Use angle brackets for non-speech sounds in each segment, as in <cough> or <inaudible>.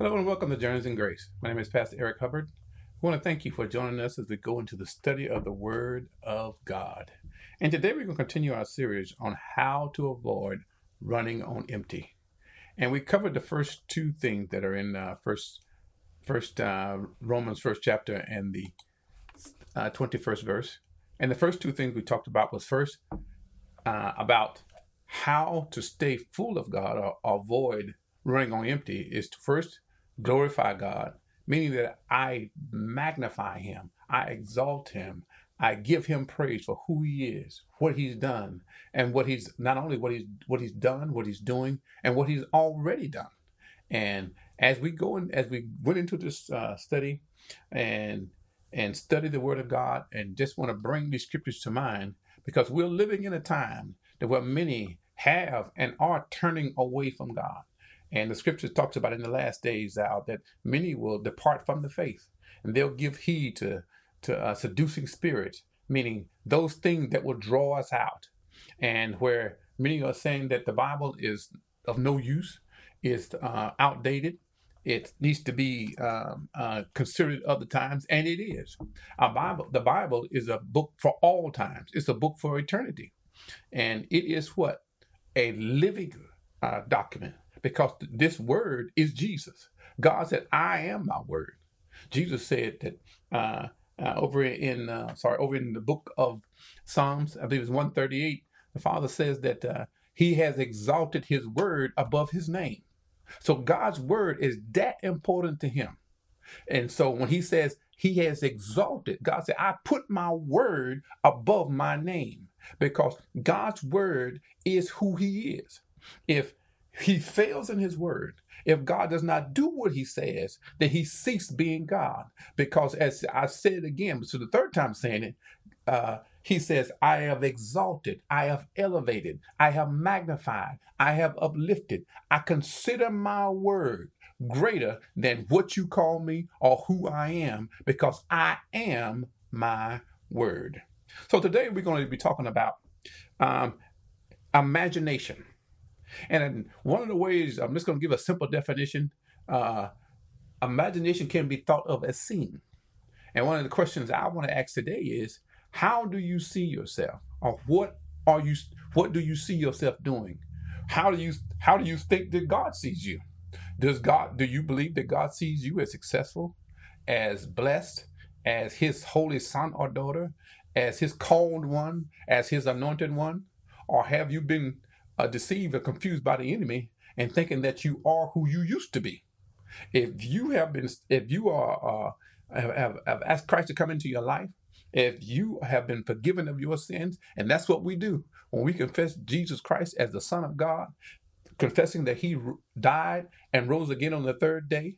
Hello and welcome to Journeys in Grace. My name is Pastor Eric Hubbard. I want to thank you for joining us as we go into the study of the Word of God. And today we're going to continue our series on how to avoid running on empty. And we covered the first two things that are in uh, first, first uh, Romans first chapter and the uh, 21st verse. And the first two things we talked about was first uh, about how to stay full of God or avoid running on empty is to first glorify God, meaning that I magnify Him, I exalt Him, I give Him praise for who He is, what He's done, and what He's not only what He's what He's done, what He's doing, and what He's already done. And as we go in, as we went into this uh, study, and and study the Word of God, and just want to bring these scriptures to mind, because we're living in a time that where many have and are turning away from God. And the scripture talks about in the last days out that many will depart from the faith and they'll give heed to, to seducing spirits, meaning those things that will draw us out. And where many are saying that the Bible is of no use, is uh, outdated, it needs to be um, uh, considered other times, and it is. Our Bible, the Bible is a book for all times. It's a book for eternity, and it is what a living uh, document because this word is Jesus. God said, "I am my word." Jesus said that uh, uh, over in uh, sorry over in the book of Psalms, I believe it's one thirty eight. The Father says that uh, He has exalted His word above His name. So God's word is that important to Him, and so when He says He has exalted, God said, "I put my word above my name." Because God's word is who He is. If he fails in his word. If God does not do what he says, then he ceased being God. Because as I said again, so the third time saying it, uh, he says, I have exalted, I have elevated, I have magnified, I have uplifted. I consider my word greater than what you call me or who I am, because I am my word. So today we're going to be talking about um, imagination. And one of the ways, I'm just going to give a simple definition uh, imagination can be thought of as seeing. And one of the questions I want to ask today is how do you see yourself? Or what are you what do you see yourself doing? How do you how do you think that God sees you? Does God do you believe that God sees you as successful, as blessed, as his holy son or daughter, as his called one, as his anointed one? Or have you been uh, deceived or confused by the enemy and thinking that you are who you used to be. If you have been, if you are, uh, have, have, asked Christ to come into your life, if you have been forgiven of your sins, and that's what we do when we confess Jesus Christ as the Son of God, confessing that He died and rose again on the third day,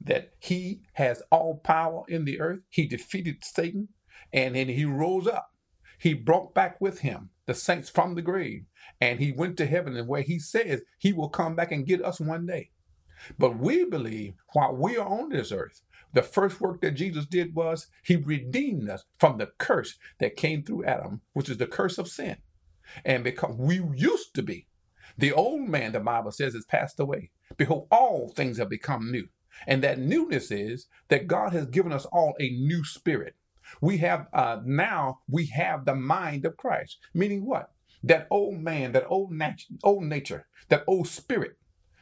that He has all power in the earth, He defeated Satan, and then He rose up. He brought back with Him the saints from the grave and he went to heaven and where he says he will come back and get us one day. But we believe while we are on this earth, the first work that Jesus did was he redeemed us from the curse that came through Adam, which is the curse of sin. And because we used to be, the old man, the Bible says, has passed away. Behold, all things have become new. And that newness is that God has given us all a new spirit. We have uh, now we have the mind of Christ. Meaning what? That old man, that old, nat- old nature, that old spirit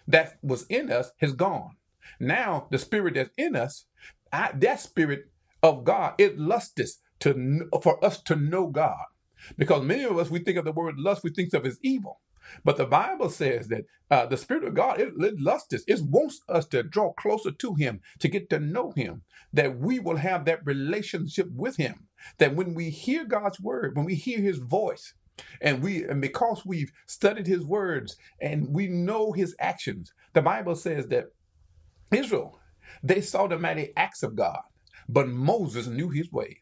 that was in us has gone. Now the spirit that's in us, I, that spirit of God, it lusteth to for us to know God. Because many of us, we think of the word lust, we think of as evil. But the Bible says that uh, the Spirit of God, it, it lusteth, it wants us to draw closer to Him, to get to know Him, that we will have that relationship with Him. That when we hear God's word, when we hear His voice, and we and because we've studied his words and we know his actions, the Bible says that Israel, they saw the mighty acts of God, but Moses knew his ways.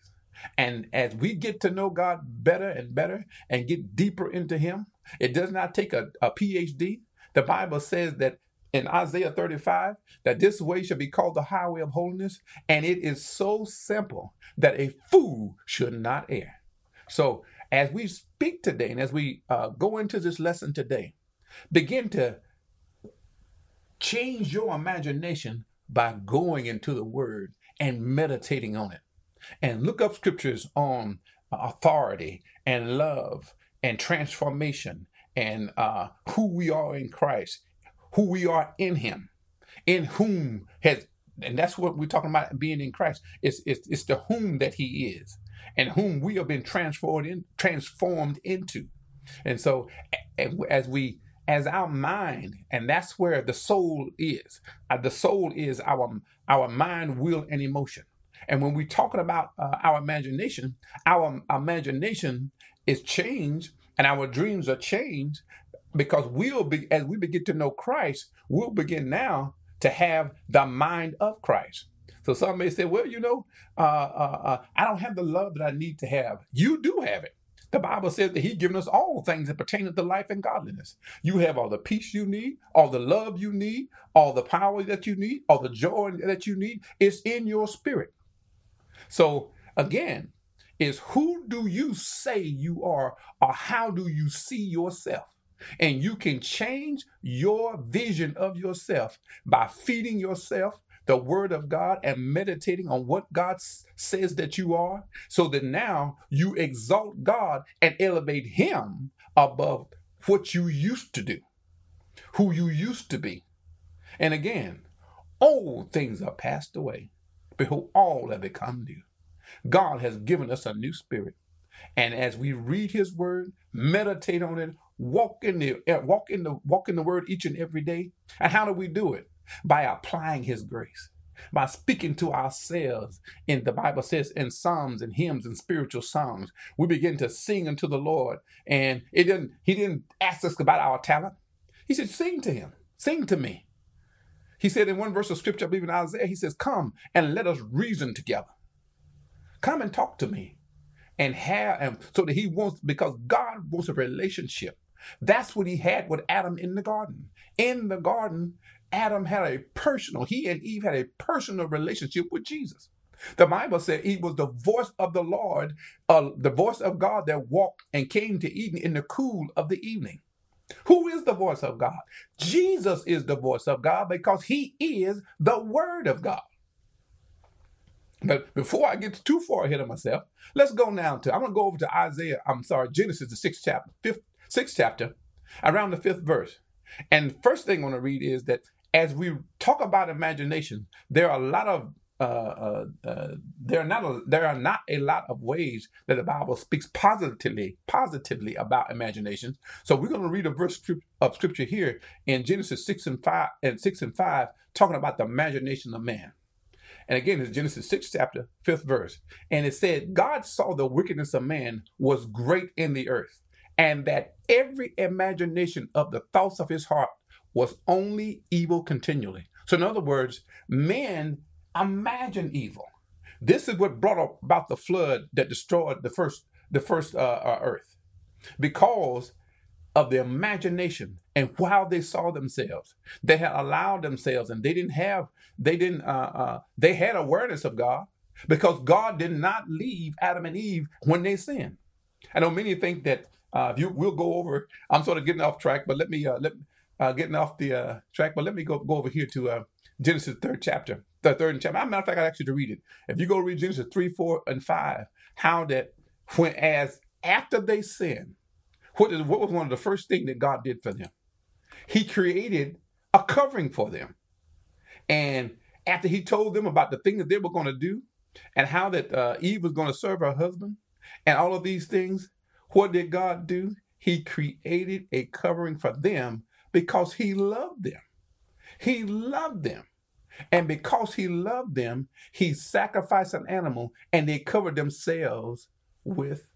And as we get to know God better and better and get deeper into him, it does not take a, a PhD. The Bible says that in Isaiah 35 that this way shall be called the highway of holiness, and it is so simple that a fool should not err. So as we speak today and as we uh, go into this lesson today, begin to change your imagination by going into the word and meditating on it. And look up scriptures on authority and love and transformation and uh, who we are in Christ, who we are in Him, in whom has, and that's what we're talking about being in Christ. It's, it's, it's the whom that He is and whom we have been transformed in, transformed into. And so, as we as our mind, and that's where the soul is. Uh, the soul is our our mind, will, and emotion. And when we're talking about uh, our imagination, our imagination is changed, and our dreams are changed because we'll be as we begin to know Christ, we'll begin now to have the mind of Christ. So some may say, well, you know, uh, uh, uh I don't have the love that I need to have. You do have it. The Bible says that He's given us all things that pertain to life and godliness. You have all the peace you need, all the love you need, all the power that you need, all the joy that you need. It's in your spirit. So again, is who do you say you are, or how do you see yourself? And you can change your vision of yourself by feeding yourself the word of God and meditating on what God says that you are, so that now you exalt God and elevate Him above what you used to do, who you used to be. And again, old things are passed away. Behold, all have become new. God has given us a new spirit. And as we read his word, meditate on it, walk in the eh, walk in the walk in the word each and every day. And how do we do it? By applying his grace, by speaking to ourselves. And the Bible says in psalms and hymns and spiritual songs, we begin to sing unto the Lord. And it didn't, he didn't ask us about our talent. He said, sing to him, sing to me. He said in one verse of scripture, I believe in Isaiah, he says, Come and let us reason together. Come and talk to me. And have and so that he wants because God wants a relationship. That's what he had with Adam in the garden. In the garden, Adam had a personal, he and Eve had a personal relationship with Jesus. The Bible said he was the voice of the Lord, uh, the voice of God that walked and came to Eden in the cool of the evening. Who is the voice of God? Jesus is the voice of God because he is the word of God. But before I get too far ahead of myself, let's go now to I'm gonna go over to Isaiah, I'm sorry, Genesis, the sixth chapter, fifth, sixth chapter, around the fifth verse. And first thing I want to read is that as we talk about imagination, there are a lot of uh, uh, uh, there are not a, there are not a lot of ways that the Bible speaks positively positively about imagination. So we're going to read a verse of scripture here in Genesis six and five and six and five, talking about the imagination of man. And again, it's Genesis 6 chapter, 5th verse. And it said, God saw the wickedness of man was great in the earth, and that every imagination of the thoughts of his heart was only evil continually. So, in other words, men imagine evil. This is what brought about the flood that destroyed the first the first uh, uh, earth, because of the imagination and how they saw themselves. They had allowed themselves, and they didn't have they didn't uh, uh, they had awareness of God because God did not leave Adam and Eve when they sinned. I know many think that uh, you we'll go over. I'm sort of getting off track, but let me uh, let uh, getting off the uh, track, but let me go, go over here to uh, Genesis third chapter, the third chapter. Matter of fact, I asked you to read it. If you go read Genesis three, four, and five, how that when as after they sinned, what is what was one of the first things that God did for them? He created a covering for them, and after He told them about the thing that they were going to do, and how that uh, Eve was going to serve her husband, and all of these things, what did God do? He created a covering for them because he loved them. He loved them. And because he loved them, he sacrificed an animal and they covered themselves with,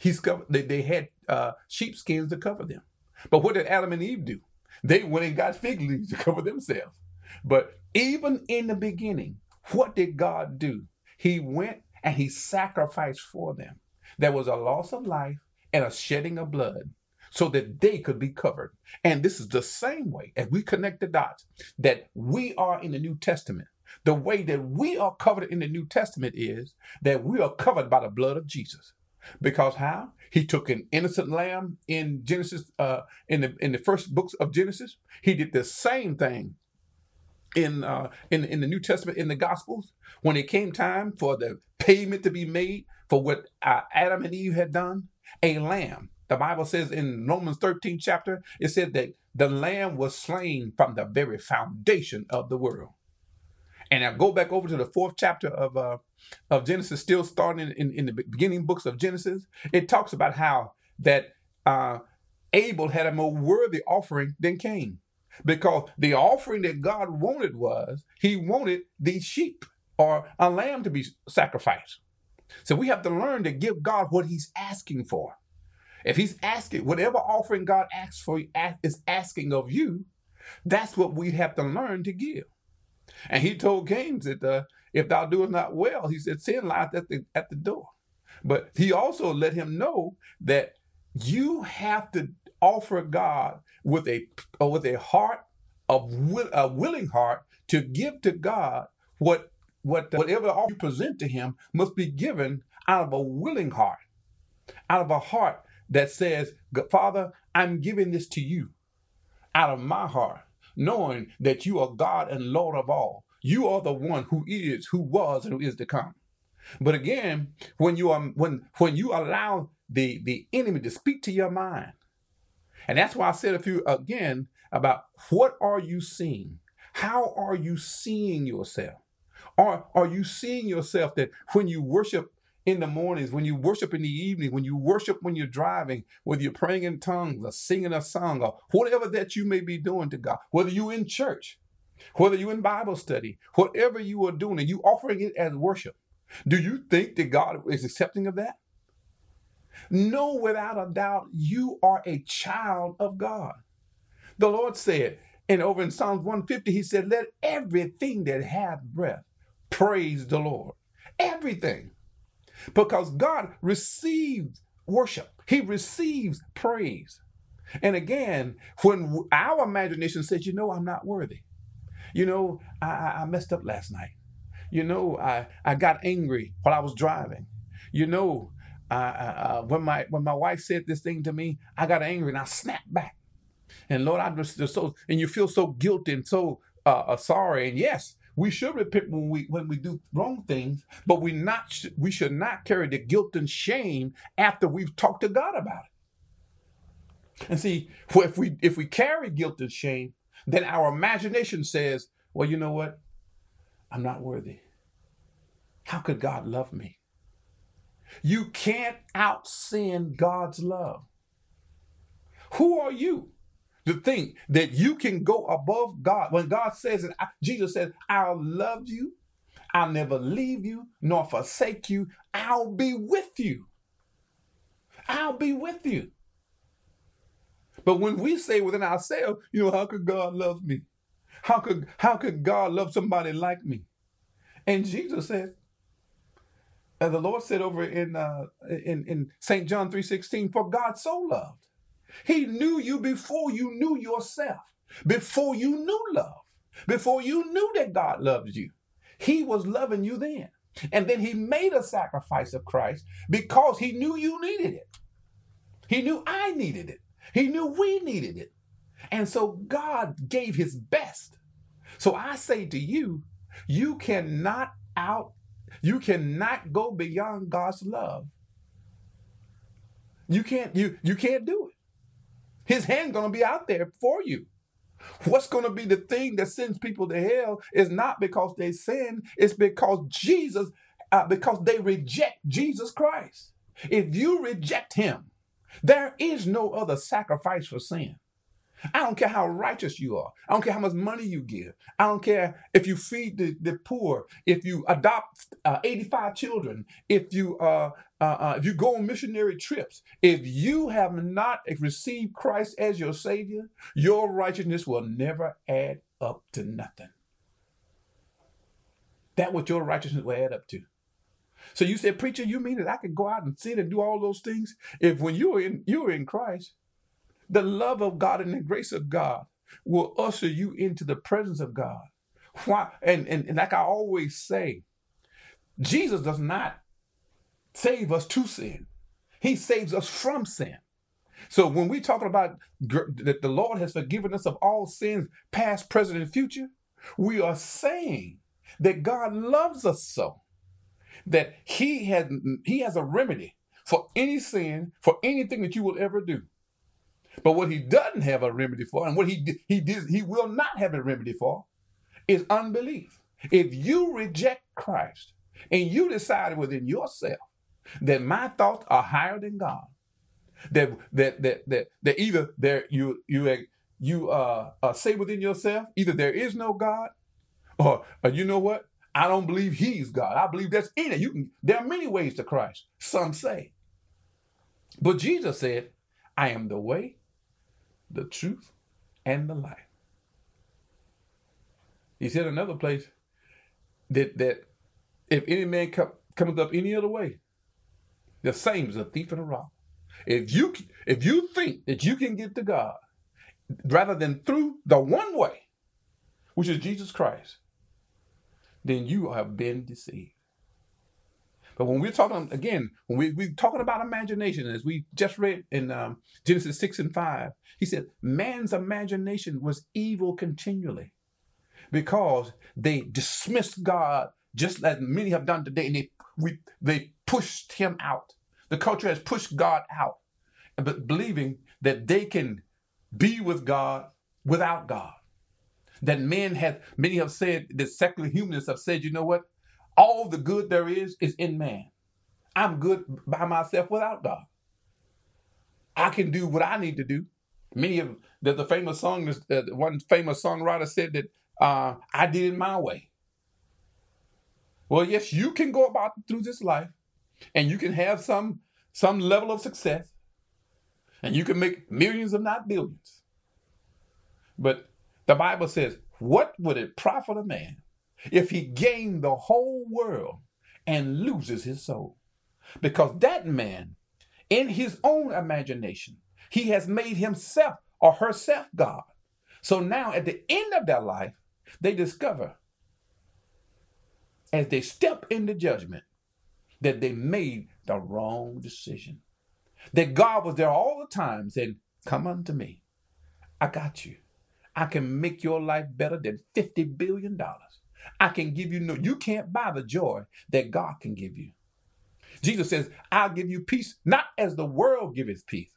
he's covered, they, they had uh, sheepskins to cover them. But what did Adam and Eve do? They went and got fig leaves to <laughs> cover themselves. But even in the beginning, what did God do? He went and he sacrificed for them. There was a loss of life and a shedding of blood so that they could be covered. And this is the same way as we connect the dots that we are in the New Testament. The way that we are covered in the New Testament is that we are covered by the blood of Jesus. Because how? He took an innocent lamb in Genesis, uh, in the in the first books of Genesis. He did the same thing in uh, in in the New Testament in the Gospels when it came time for the payment to be made for what uh, Adam and Eve had done, a lamb. The Bible says in Romans 13 chapter, it said that the lamb was slain from the very foundation of the world. And I go back over to the fourth chapter of uh, of Genesis, still starting in, in the beginning books of Genesis. It talks about how that uh, Abel had a more worthy offering than Cain because the offering that God wanted was he wanted the sheep or a lamb to be sacrificed. So we have to learn to give God what he's asking for. If he's asking, whatever offering God asks for is asking of you, that's what we have to learn to give. And he told Cain that uh, if thou doest not well, he said, sin lies at the, at the door. But he also let him know that you have to offer God with a with a heart of a willing heart to give to God what what whatever you present to Him must be given out of a willing heart, out of a heart that says, Father, I'm giving this to you, out of my heart, knowing that you are God and Lord of all. You are the one who is, who was, and who is to come. But again, when you are when when you allow the the enemy to speak to your mind, and that's why I said a few again about what are you seeing? How are you seeing yourself? Are, are you seeing yourself that when you worship in the mornings, when you worship in the evening, when you worship when you're driving, whether you're praying in tongues or singing a song or whatever that you may be doing to God, whether you're in church, whether you're in Bible study, whatever you are doing, and you offering it as worship, do you think that God is accepting of that? No, without a doubt you are a child of God. The Lord said, and over in Psalms 150, he said, Let everything that hath breath praise the Lord. Everything. Because God receives worship, He receives praise. And again, when our imagination says, You know, I'm not worthy. You know, I, I messed up last night. You know, I, I got angry while I was driving. You know, uh, uh, when my when my wife said this thing to me, I got angry and I snapped back. And Lord, just, just so, and you feel so guilty and so uh, uh, sorry. And yes, we should repent when we when we do wrong things, but we not we should not carry the guilt and shame after we've talked to God about it. And see, if we if we carry guilt and shame, then our imagination says, "Well, you know what? I'm not worthy. How could God love me?" You can't out sin God's love. Who are you? To think that you can go above God. When God says it, Jesus says, I'll love you, I'll never leave you nor forsake you, I'll be with you. I'll be with you. But when we say within ourselves, you know, how could God love me? How could how could God love somebody like me? And Jesus says, and the Lord said over in uh, in in St. John 3:16, for God so loved he knew you before you knew yourself, before you knew love, before you knew that God loves you. He was loving you then. And then he made a sacrifice of Christ because he knew you needed it. He knew I needed it. He knew we needed it. And so God gave his best. So I say to you, you cannot out, you cannot go beyond God's love. You can't, you, you can't do it. His hand going to be out there for you. What's going to be the thing that sends people to hell is not because they sin, it's because Jesus, uh, because they reject Jesus Christ. If you reject him, there is no other sacrifice for sin. I don't care how righteous you are. I don't care how much money you give. I don't care if you feed the, the poor, if you adopt uh, 85 children, if you uh, uh, uh, if you go on missionary trips. If you have not received Christ as your Savior, your righteousness will never add up to nothing. That what your righteousness will add up to. So you said, preacher, you mean that I can go out and sin and do all those things? If when you are in you are in Christ, the love of God and the grace of God will usher you into the presence of God. Why? And, and, and like I always say, Jesus does not save us to sin. He saves us from sin. So when we talking about that the Lord has forgiven us of all sins, past, present, and future, We are saying that God loves us so that he has he has a remedy for any sin, for anything that you will ever do. But what he doesn't have a remedy for, and what he he did, he will not have a remedy for, is unbelief. If you reject Christ and you decide within yourself that my thoughts are higher than God, that that that that, that either there you you you uh, uh, say within yourself either there is no God, or, or you know what I don't believe He's God. I believe that's in it. You can. There are many ways to Christ. Some say, but Jesus said, "I am the way, the truth, and the life." He said another place that that if any man come, cometh up any other way, the same as a thief and a robber. If you if you think that you can get to God rather than through the one way, which is Jesus Christ, then you have been deceived. But when we're talking again, when we, we're talking about imagination, as we just read in um, Genesis 6 and 5, he said, man's imagination was evil continually because they dismissed God just as many have done today, and they we, they pushed him out. The culture has pushed God out, but believing that they can be with God without God. That men have many have said that secular humanists have said, you know what? All the good there is is in man. I'm good by myself without God. I can do what I need to do. Many of the, the famous song, uh, one famous songwriter said that uh, I did it my way. Well, yes, you can go about through this life and you can have some some level of success and you can make millions if not billions. But the Bible says, what would it profit a man if he gained the whole world and loses his soul? Because that man, in his own imagination, he has made himself or herself God. So now at the end of their life, they discover as they step into judgment that they made the wrong decision. That God was there all the time saying, Come unto me. I got you. I can make your life better than $50 billion. I can give you no, you can't buy the joy that God can give you. Jesus says, I'll give you peace, not as the world gives peace.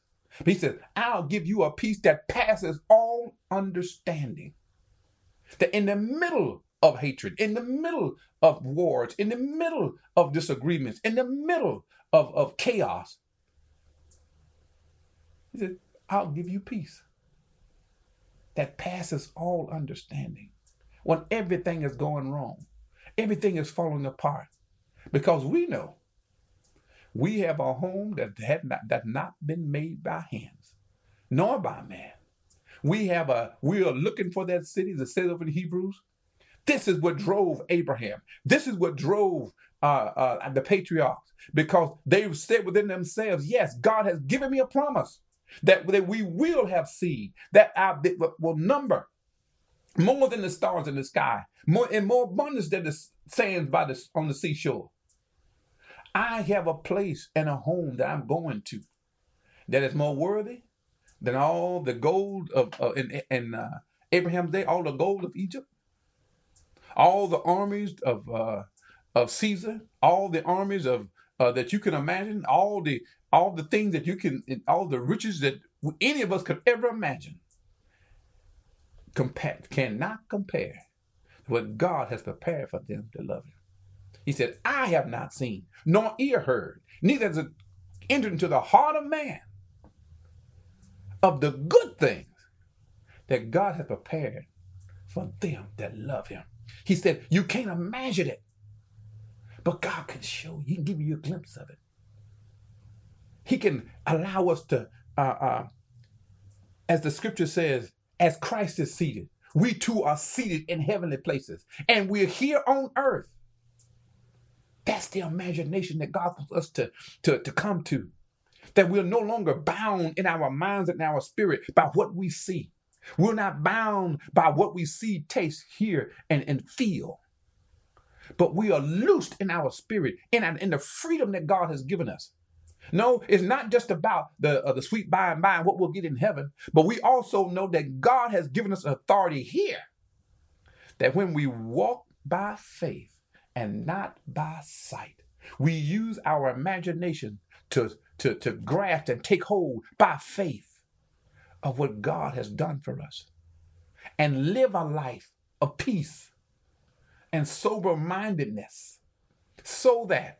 He says, I'll give you a peace that passes all understanding. That in the middle of hatred, in the middle of wars, in the middle of disagreements, in the middle of, of chaos. He said, I'll give you peace that passes all understanding. When everything is going wrong, everything is falling apart. Because we know we have a home that had not that not been made by hands, nor by man. We have a we are looking for that city, the city of the Hebrews. This is what drove Abraham. This is what drove uh, uh, the patriarchs because they said within themselves, "Yes, God has given me a promise that, that we will have seed that our, will number more than the stars in the sky, more and more abundance than the sands by the on the seashore." I have a place and a home that I'm going to that is more worthy than all the gold of uh, in, in uh, Abraham's day, all the gold of Egypt, all the armies of uh, of Caesar, all the armies of uh, that you can imagine, all the all the things that you can, all the riches that any of us could ever imagine, cannot compare what God has prepared for them to love Him. He said, "I have not seen, nor ear heard, neither has it entered into the heart of man." Of the good things that God has prepared for them that love him. He said, You can't imagine it, but God can show you, He can give you a glimpse of it. He can allow us to, uh, uh, as the scripture says, as Christ is seated, we too are seated in heavenly places, and we're here on earth. That's the imagination that God wants us to, to, to come to. That we're no longer bound in our minds and our spirit by what we see. We're not bound by what we see, taste, hear, and, and feel. But we are loosed in our spirit, in, in the freedom that God has given us. No, it's not just about the uh, the sweet by and by and what we'll get in heaven, but we also know that God has given us authority here that when we walk by faith and not by sight, we use our imagination to, to, to grasp and take hold by faith of what God has done for us and live a life of peace and sober mindedness so that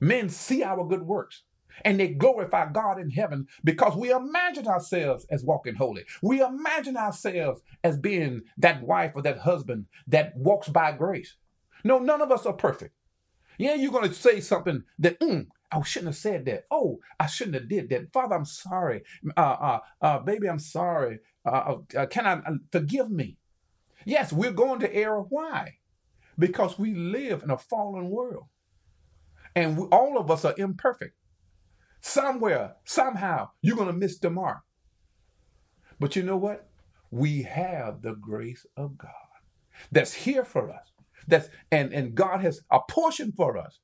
men see our good works and they glorify God in heaven because we imagine ourselves as walking holy. We imagine ourselves as being that wife or that husband that walks by grace. No, none of us are perfect. Yeah, you're going to say something that, mm, I shouldn't have said that. Oh, I shouldn't have did that. Father, I'm sorry. Uh, uh, uh, baby, I'm sorry. Uh, uh, uh can I forgive me? Yes, we're going to error. Why? Because we live in a fallen world, and we, all of us are imperfect. Somewhere, somehow, you're going to miss the mark. But you know what? We have the grace of God that's here for us. That's and, and God has a portion for us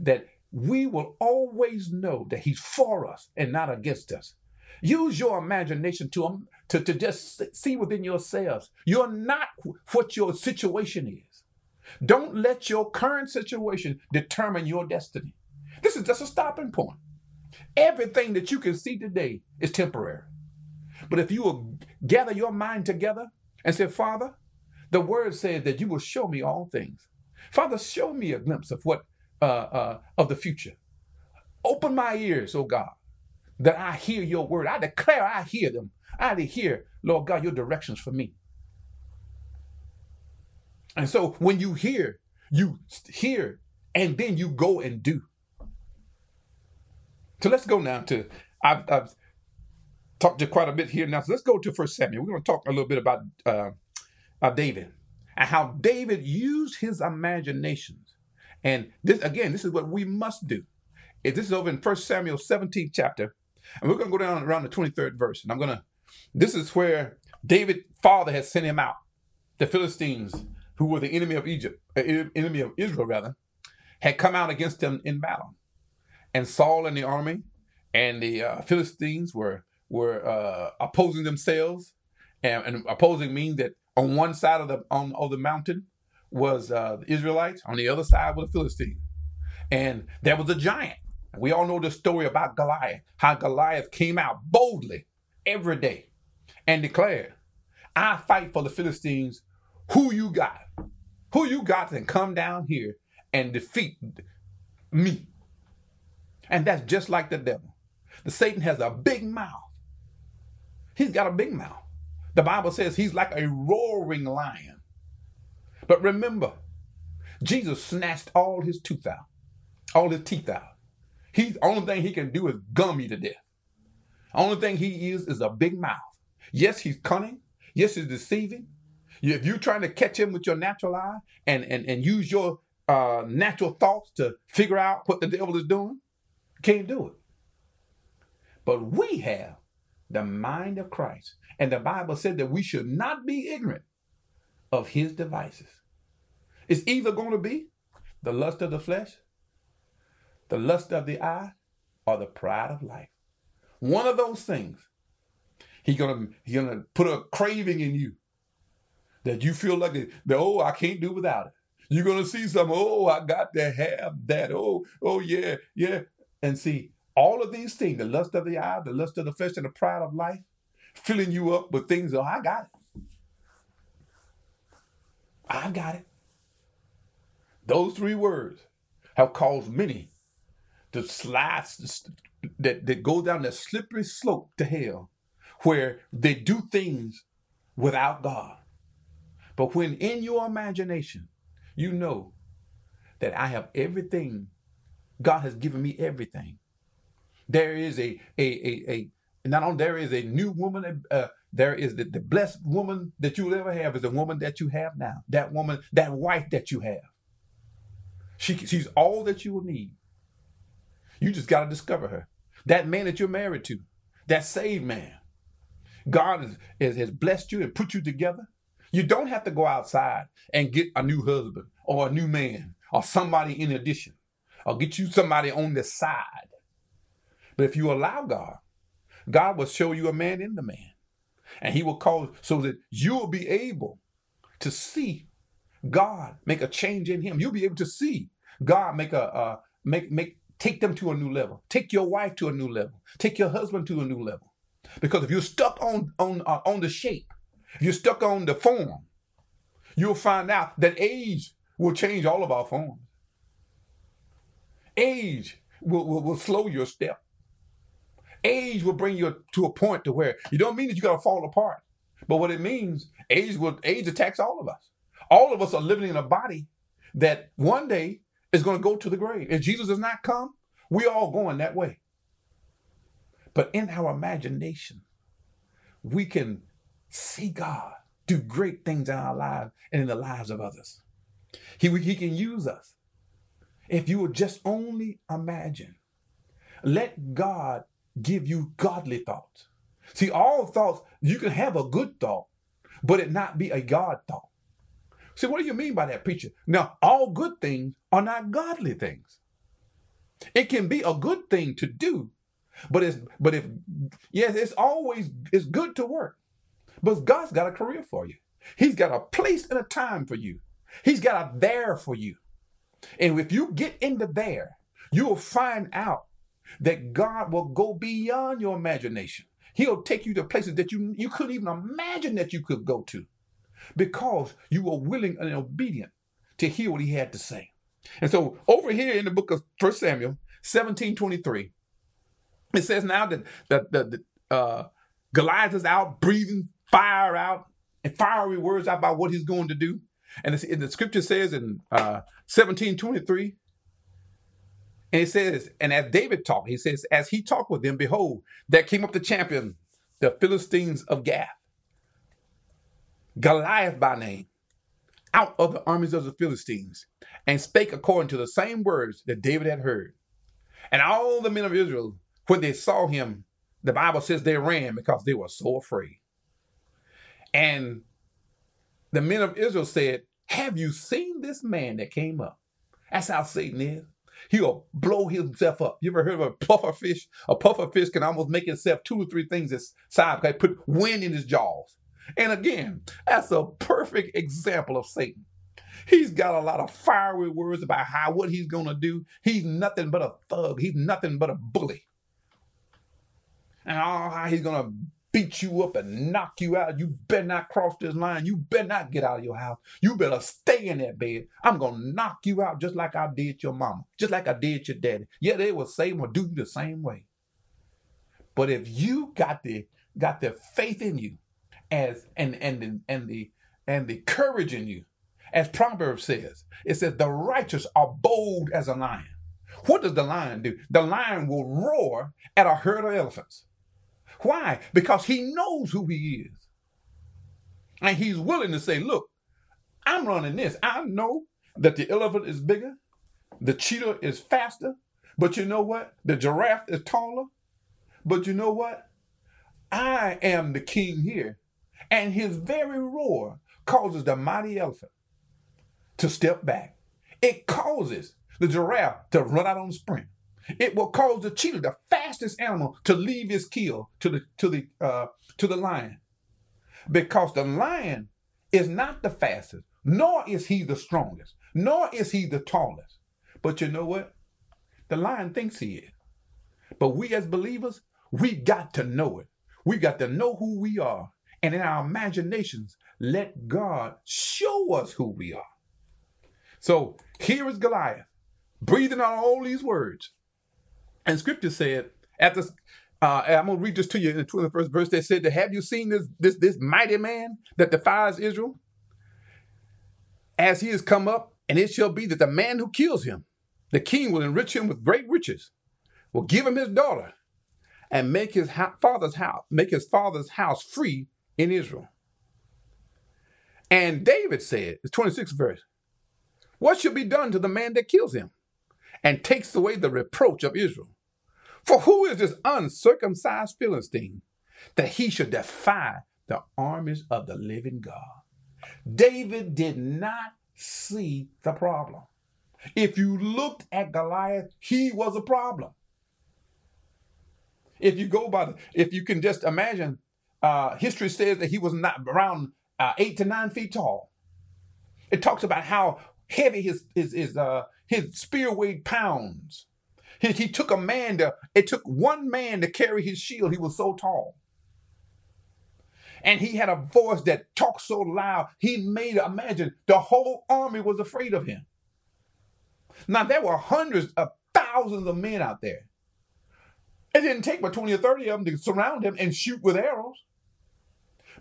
that we will always know that He's for us and not against us. Use your imagination to, um, to, to just see within yourselves. You're not what your situation is. Don't let your current situation determine your destiny. This is just a stopping point. Everything that you can see today is temporary. But if you will gather your mind together and say, Father, the word says that you will show me all things. Father, show me a glimpse of what uh, uh, of the future. Open my ears, oh God, that I hear your word. I declare I hear them. I hear, Lord God, your directions for me. And so when you hear, you hear, and then you go and do. So let's go now to, I've, I've talked to quite a bit here now. So let's go to First Samuel. We're going to talk a little bit about uh, David and how David used his imaginations. And this, again, this is what we must do. This is over in First Samuel 17 chapter. And we're to go down around the 23rd verse. And I'm to, this is where David' father has sent him out. The Philistines, who were the enemy of Egypt, uh, enemy of Israel rather, had come out against them in battle and Saul and the army and the uh, Philistines were were uh, opposing themselves, and, and, opposing means that on one side of the on of the mountain was uh, the Israelites, on the other side was the Philistines, and there was a giant. We all know the story about Goliath, how Goliath came out boldly every day and declared, "I fight for the Philistines. Who you got? Who you got? And come down here and defeat me." And that's just like the devil. The Satan has a big mouth. He's got a big mouth. The Bible says he's like a roaring lion. But remember, Jesus snatched all his tooth out, all his teeth out. He's only thing he can do is gum you to death. Only thing he is is a big mouth. Yes, he's cunning. Yes, he's deceiving. If you're trying to catch him with your natural eye and, and, and use your uh, natural thoughts to figure out what the devil is doing, can't do it. But we have the mind of Christ. And the Bible said that we should not be ignorant of his devices. It's either going to be the lust of the flesh, the lust of the eye, or the pride of life. One of those things. He's gonna he's gonna put a craving in you that you feel like that, oh, I can't do without it. You're gonna see some, oh, I got to have that. Oh, oh yeah, yeah. And see, all of these things, the lust of the eye, the lust of the flesh, and the pride of life, filling you up with things, oh, I got it. I've got it. Those three words have caused many to slide, that, that go down the slippery slope to hell, where they do things without God. But when in your imagination, you know that I have everything God has given me everything. There is a a a, a not only there is a new woman. Uh, there is the, the blessed woman that you'll ever have is the woman that you have now. That woman, that wife that you have. She, she's all that you will need. You just got to discover her. That man that you're married to, that saved man. God is, is, has blessed you and put you together. You don't have to go outside and get a new husband or a new man or somebody in addition. I'll get you somebody on the side. But if you allow God, God will show you a man in the man. And he will cause so that you will be able to see God make a change in him. You'll be able to see God make a uh, make make take them to a new level. Take your wife to a new level. Take your husband to a new level. Because if you're stuck on on uh, on the shape, if you're stuck on the form, you'll find out that age will change all of our forms. Age will, will, will slow your step. Age will bring you to a point to where you don't mean that you got to fall apart. But what it means, age will age attacks all of us. All of us are living in a body that one day is going to go to the grave. If Jesus does not come, we are all going that way. But in our imagination, we can see God do great things in our lives and in the lives of others. He, he can use us. If you would just only imagine, let God give you godly thoughts. See, all thoughts, you can have a good thought, but it not be a God thought. See, what do you mean by that, preacher? Now, all good things are not godly things. It can be a good thing to do, but it's but if yes, it's always it's good to work. But God's got a career for you. He's got a place and a time for you. He's got a there for you. And if you get into there, you will find out that God will go beyond your imagination. He'll take you to places that you, you couldn't even imagine that you could go to because you were willing and obedient to hear what he had to say. And so over here in the book of First Samuel 17 23, it says now that, that, that, that uh, Goliath is out breathing fire out and fiery words out about what he's going to do. And, the scripture says in uh, 17 23, and it says, and as David talked, he says, as he talked with them, behold, there came up the champion, the Philistines of Gath, Goliath by name, out of the armies of the Philistines, and spake according to the same words that David had heard. And all the men of Israel, when they saw him, the Bible says they ran because they were so afraid. And the men of Israel said, Have you seen this man that came up? That's how Satan is. He'll blow himself up. You ever heard of a puffer fish? A puffer fish can almost make itself two or three things inside because put wind in his jaws. And again, that's a perfect example of Satan. He's got a lot of fiery words about how what he's gonna do. He's nothing but a thug. He's nothing but a bully. And all how he's gonna beat you up and knock you out. You better not cross this line. You better not get out of your house. You better stay in that bed. I'm going to knock you out just like I did your mama, just like I did your daddy. Yeah, they will say or do you the same way. But if you got the got the faith in you as and and the, and the and the courage in you, as Proverbs says, it says the righteous are bold as a lion. What does the lion do? The lion will roar at a herd of elephants. Why? Because he knows who he is. And he's willing to say, look, I'm running this. I know that the elephant is bigger, the cheetah is faster, but you know what? The giraffe is taller. But you know what? I am the king here. And his very roar causes the mighty elephant to step back. It causes the giraffe to run out on the sprint. It will cause the cheetah, the fastest animal, to leave his kill to the to the uh, to the lion, because the lion is not the fastest, nor is he the strongest, nor is he the tallest. But you know what? The lion thinks he is. But we as believers, we got to know it. We got to know who we are, and in our imaginations, let God show us who we are. So here is Goliath breathing out all these words. And scripture said, at this, uh, I'm gonna read this to you in the 21st verse. They said, "Have you seen this this this mighty man that defies Israel? As he has come up, and it shall be that the man who kills him, the king will enrich him with great riches, will give him his daughter, and make his ha- father's house make his father's house free in Israel." And David said, the 26th verse, "What shall be done to the man that kills him, and takes away the reproach of Israel?" For who is this uncircumcised Philistine that he should defy the armies of the living God? David did not see the problem. If you looked at Goliath, he was a problem. If you go by, the, if you can just imagine, uh, history says that he was not around uh, eight to nine feet tall. It talks about how heavy his his his uh his spear weighed pounds. He, he took a man to it took one man to carry his shield. He was so tall. And he had a voice that talked so loud, he made imagine the whole army was afraid of him. Now there were hundreds of thousands of men out there. It didn't take but 20 or 30 of them to surround him and shoot with arrows.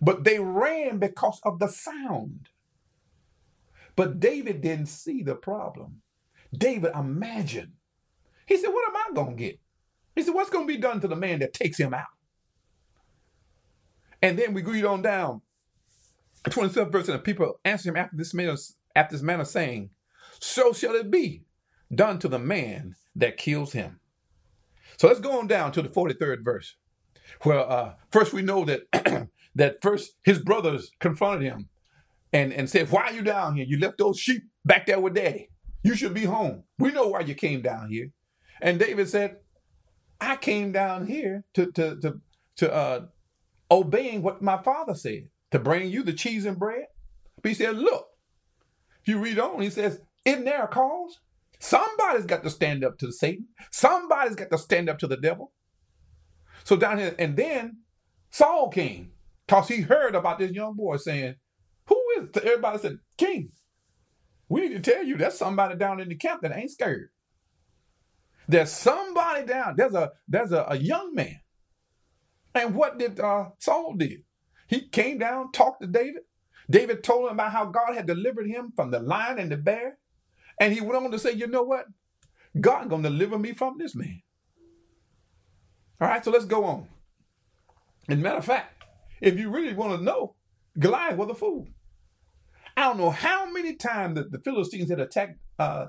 But they ran because of the sound. But David didn't see the problem. David imagined. He said, What am I going to get? He said, What's going to be done to the man that takes him out? And then we read on down, the 27th verse, and the people answered him after this manner, after this manner, saying, So shall it be done to the man that kills him. So let's go on down to the 43rd verse. Well, uh, first we know that <clears throat> that first his brothers confronted him and, and said, Why are you down here? You left those sheep back there with daddy. You should be home. We know why you came down here. And David said, I came down here to to to to uh, obeying what my father said, to bring you the cheese and bread. But he said, Look, if you read on, he says, Isn't there a cause? Somebody's got to stand up to Satan. Somebody's got to stand up to the devil. So down here, and then Saul came because he heard about this young boy saying, Who is it? Everybody said, King. We need to tell you there's somebody down in the camp that ain't scared. There's somebody down. There's a there's a, a young man. And what did uh, Saul did? He came down, talked to David. David told him about how God had delivered him from the lion and the bear. And he went on to say, you know what? God gonna deliver me from this man. All right, so let's go on. And matter of fact, if you really want to know, Goliath was a fool. I don't know how many times that the Philistines had attacked uh,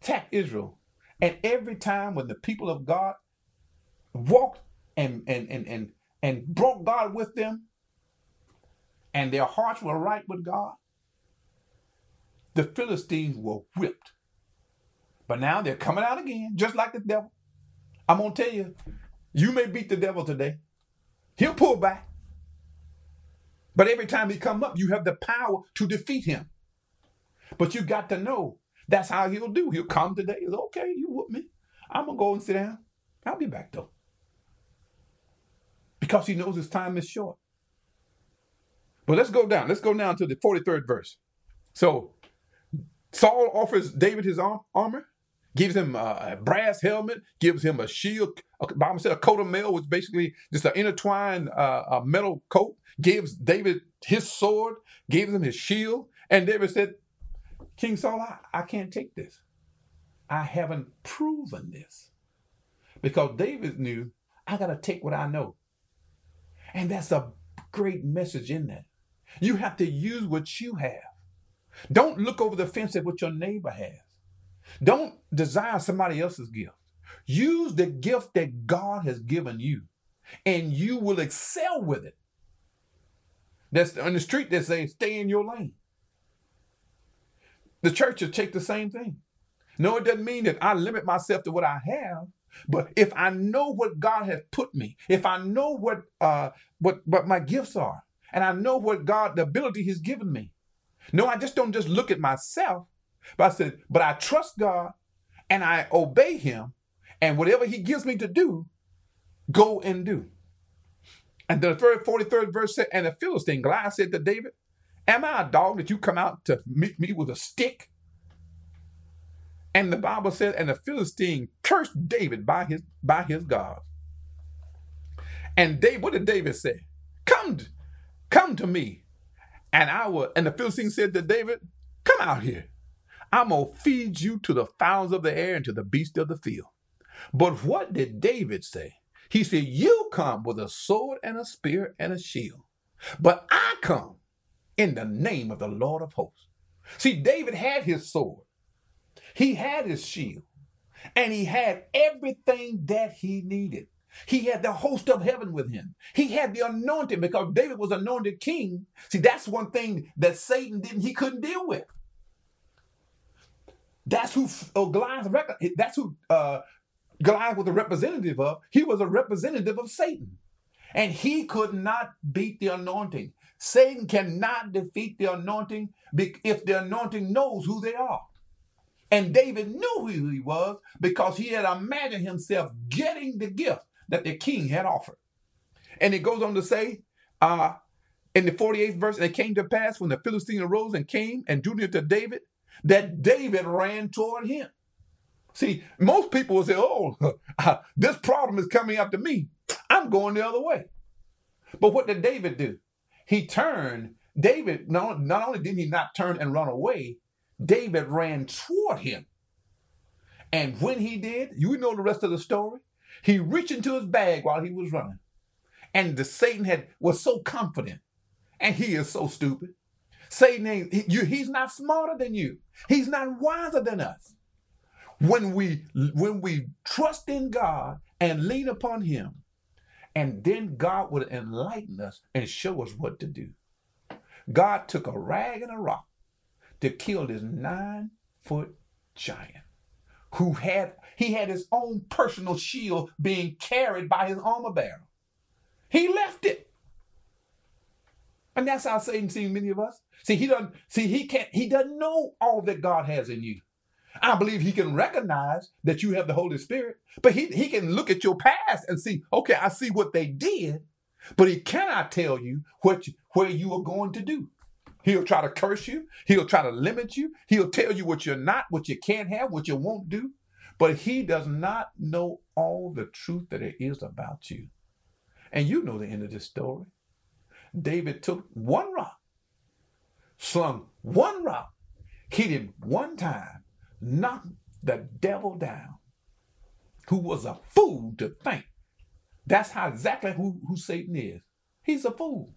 attacked Israel, and every time when the people of God walked and and and and and brought God with them, and their hearts were right with God, the Philistines were whipped. But now they're coming out again, just like the devil. I'm gonna tell you, you may beat the devil today. He'll pull back. But every time he come up, you have the power to defeat him. But you got to know that's how he'll do. He'll come today. He's okay, you whoop me. I'm gonna go and sit down. I'll be back though. Because he knows his time is short. But let's go down. Let's go down to the 43rd verse. So Saul offers David his armor gives him a brass helmet, gives him a shield. Bible said a coat of mail was basically just an intertwined uh, metal coat. Gives David his sword, gives him his shield, and David said, "King Saul, I, I can't take this. I haven't proven this because David knew I got to take what I know, and that's a great message in that. You have to use what you have. Don't look over the fence at what your neighbor has. Don't desire somebody else's gift. Use the gift that God has given you, and you will excel with it. That's on the street that say, stay in your lane. The church take the same thing. No, it doesn't mean that I limit myself to what I have, but if I know what God has put me, if I know what uh what what my gifts are, and I know what God, the ability He's given me. No, I just don't just look at myself, but I said, but I trust God and I obey him, and whatever he gives me to do, go and do. And the third, 43rd verse said, and the Philistine, Goliath said to David, Am I a dog that you come out to meet me with a stick? And the Bible said, and the Philistine cursed David by his by his God. And David, what did David say? Come, come to me, and I will. And the Philistine said to David, Come out here. I'm going to feed you to the fowls of the air and to the beasts of the field. But what did David say? He said, You come with a sword and a spear and a shield, but I come in the name of the Lord of hosts. See, David had his sword, he had his shield, and he had everything that he needed. He had the host of heaven with him. He had the anointing because David was anointed king. See, that's one thing that Satan didn't, he couldn't deal with. That's who uh, Goliath. That's who uh, Goliath was a representative of. He was a representative of Satan, and he could not beat the anointing. Satan cannot defeat the anointing if the anointing knows who they are. And David knew who he was because he had imagined himself getting the gift that the king had offered. And it goes on to say, uh, in the 48th verse, and it came to pass when the Philistine arose and came and drew near to David, that David ran toward him. See, most people will say, oh, <laughs> this problem is coming after me. I'm going the other way. But what did David do? He turned. David, not, not only did he not turn and run away, David ran toward him. And when he did, you know the rest of the story. He reached into his bag while he was running. And the Satan had was so confident. And he is so stupid. Satan ain't, he, you, he's not smarter than you. He's not wiser than us. When we when we trust in God and lean upon him, and then God would enlighten us and show us what to do. God took a rag and a rock to kill this nine foot giant who had he had his own personal shield being carried by his armor bearer. He left it. And that's how Satan sees many of us. See, he doesn't see he can't he doesn't know all that God has in you. I believe he can recognize that you have the Holy Spirit, but he, he can look at your past and see, okay, I see what they did, but he cannot tell you what you, where you are going to do. He'll try to curse you. He'll try to limit you. He'll tell you what you're not, what you can't have, what you won't do. But he does not know all the truth that there is about you. And you know the end of this story. David took one rock, slung one rock, hit him one time, knocked the devil down, who was a fool to think. That's how exactly who, who Satan is. He's a fool.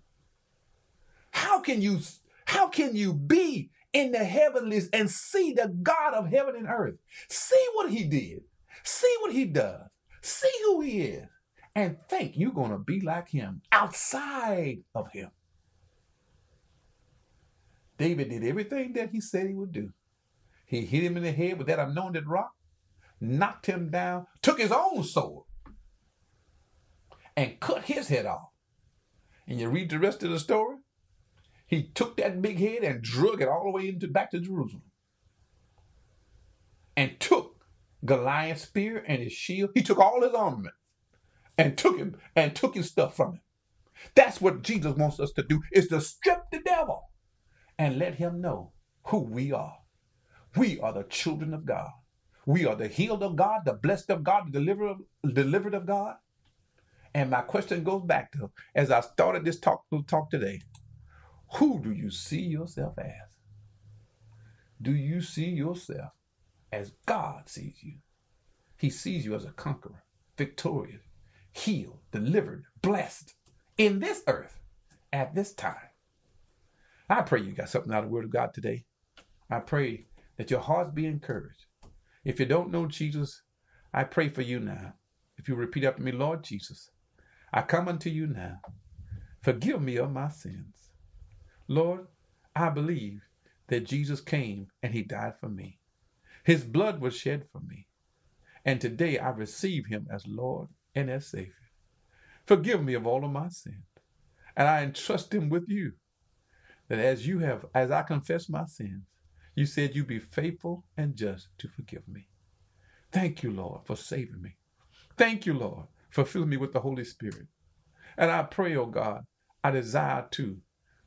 How can you how can you be in the heavenlies and see the God of heaven and earth? See what he did. See what he does. See who he is. And think you're going to be like him outside of him. David did everything that he said he would do. He hit him in the head with that anointed rock, knocked him down, took his own sword, and cut his head off. And you read the rest of the story. He took that big head and drug it all the way into back to Jerusalem. And took Goliath's spear and his shield. He took all his armament and took him and took his stuff from him. That's what Jesus wants us to do is to strip the devil and let him know who we are. We are the children of God. We are the healed of God, the blessed of God, the delivered, delivered of God. And my question goes back to, as I started this talk, talk today, who do you see yourself as? Do you see yourself as God sees you? He sees you as a conqueror, victorious, healed, delivered, blessed in this earth at this time. I pray you got something out of the Word of God today. I pray that your hearts be encouraged. If you don't know Jesus, I pray for you now. If you repeat after me, Lord Jesus, I come unto you now. Forgive me of my sins. Lord, I believe that Jesus came and he died for me. His blood was shed for me. And today I receive him as Lord and as Savior. Forgive me of all of my sins. And I entrust him with you. That as you have, as I confess my sins, you said you'd be faithful and just to forgive me. Thank you, Lord, for saving me. Thank you, Lord, for filling me with the Holy Spirit. And I pray, oh God, I desire too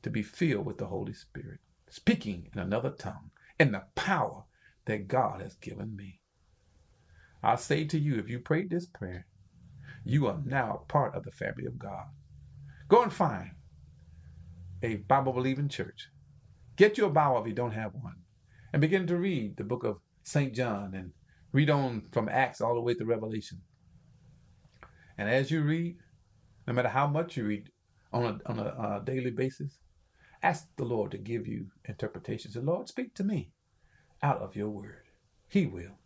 to be filled with the Holy Spirit, speaking in another tongue, in the power that God has given me. I say to you, if you prayed this prayer, you are now part of the family of God. Go and find a Bible believing church. Get your Bible if you don't have one and begin to read the book of St. John and read on from Acts all the way to Revelation. And as you read, no matter how much you read on a, on a uh, daily basis, ask the Lord to give you interpretations. Say, Lord, speak to me out of your word. He will.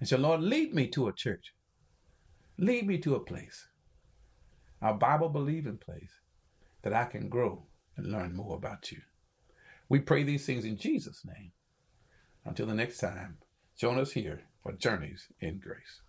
And say, Lord, lead me to a church. Lead me to a place, a Bible believing place, that I can grow and learn more about you. We pray these things in Jesus' name. Until the next time, join us here for Journeys in Grace.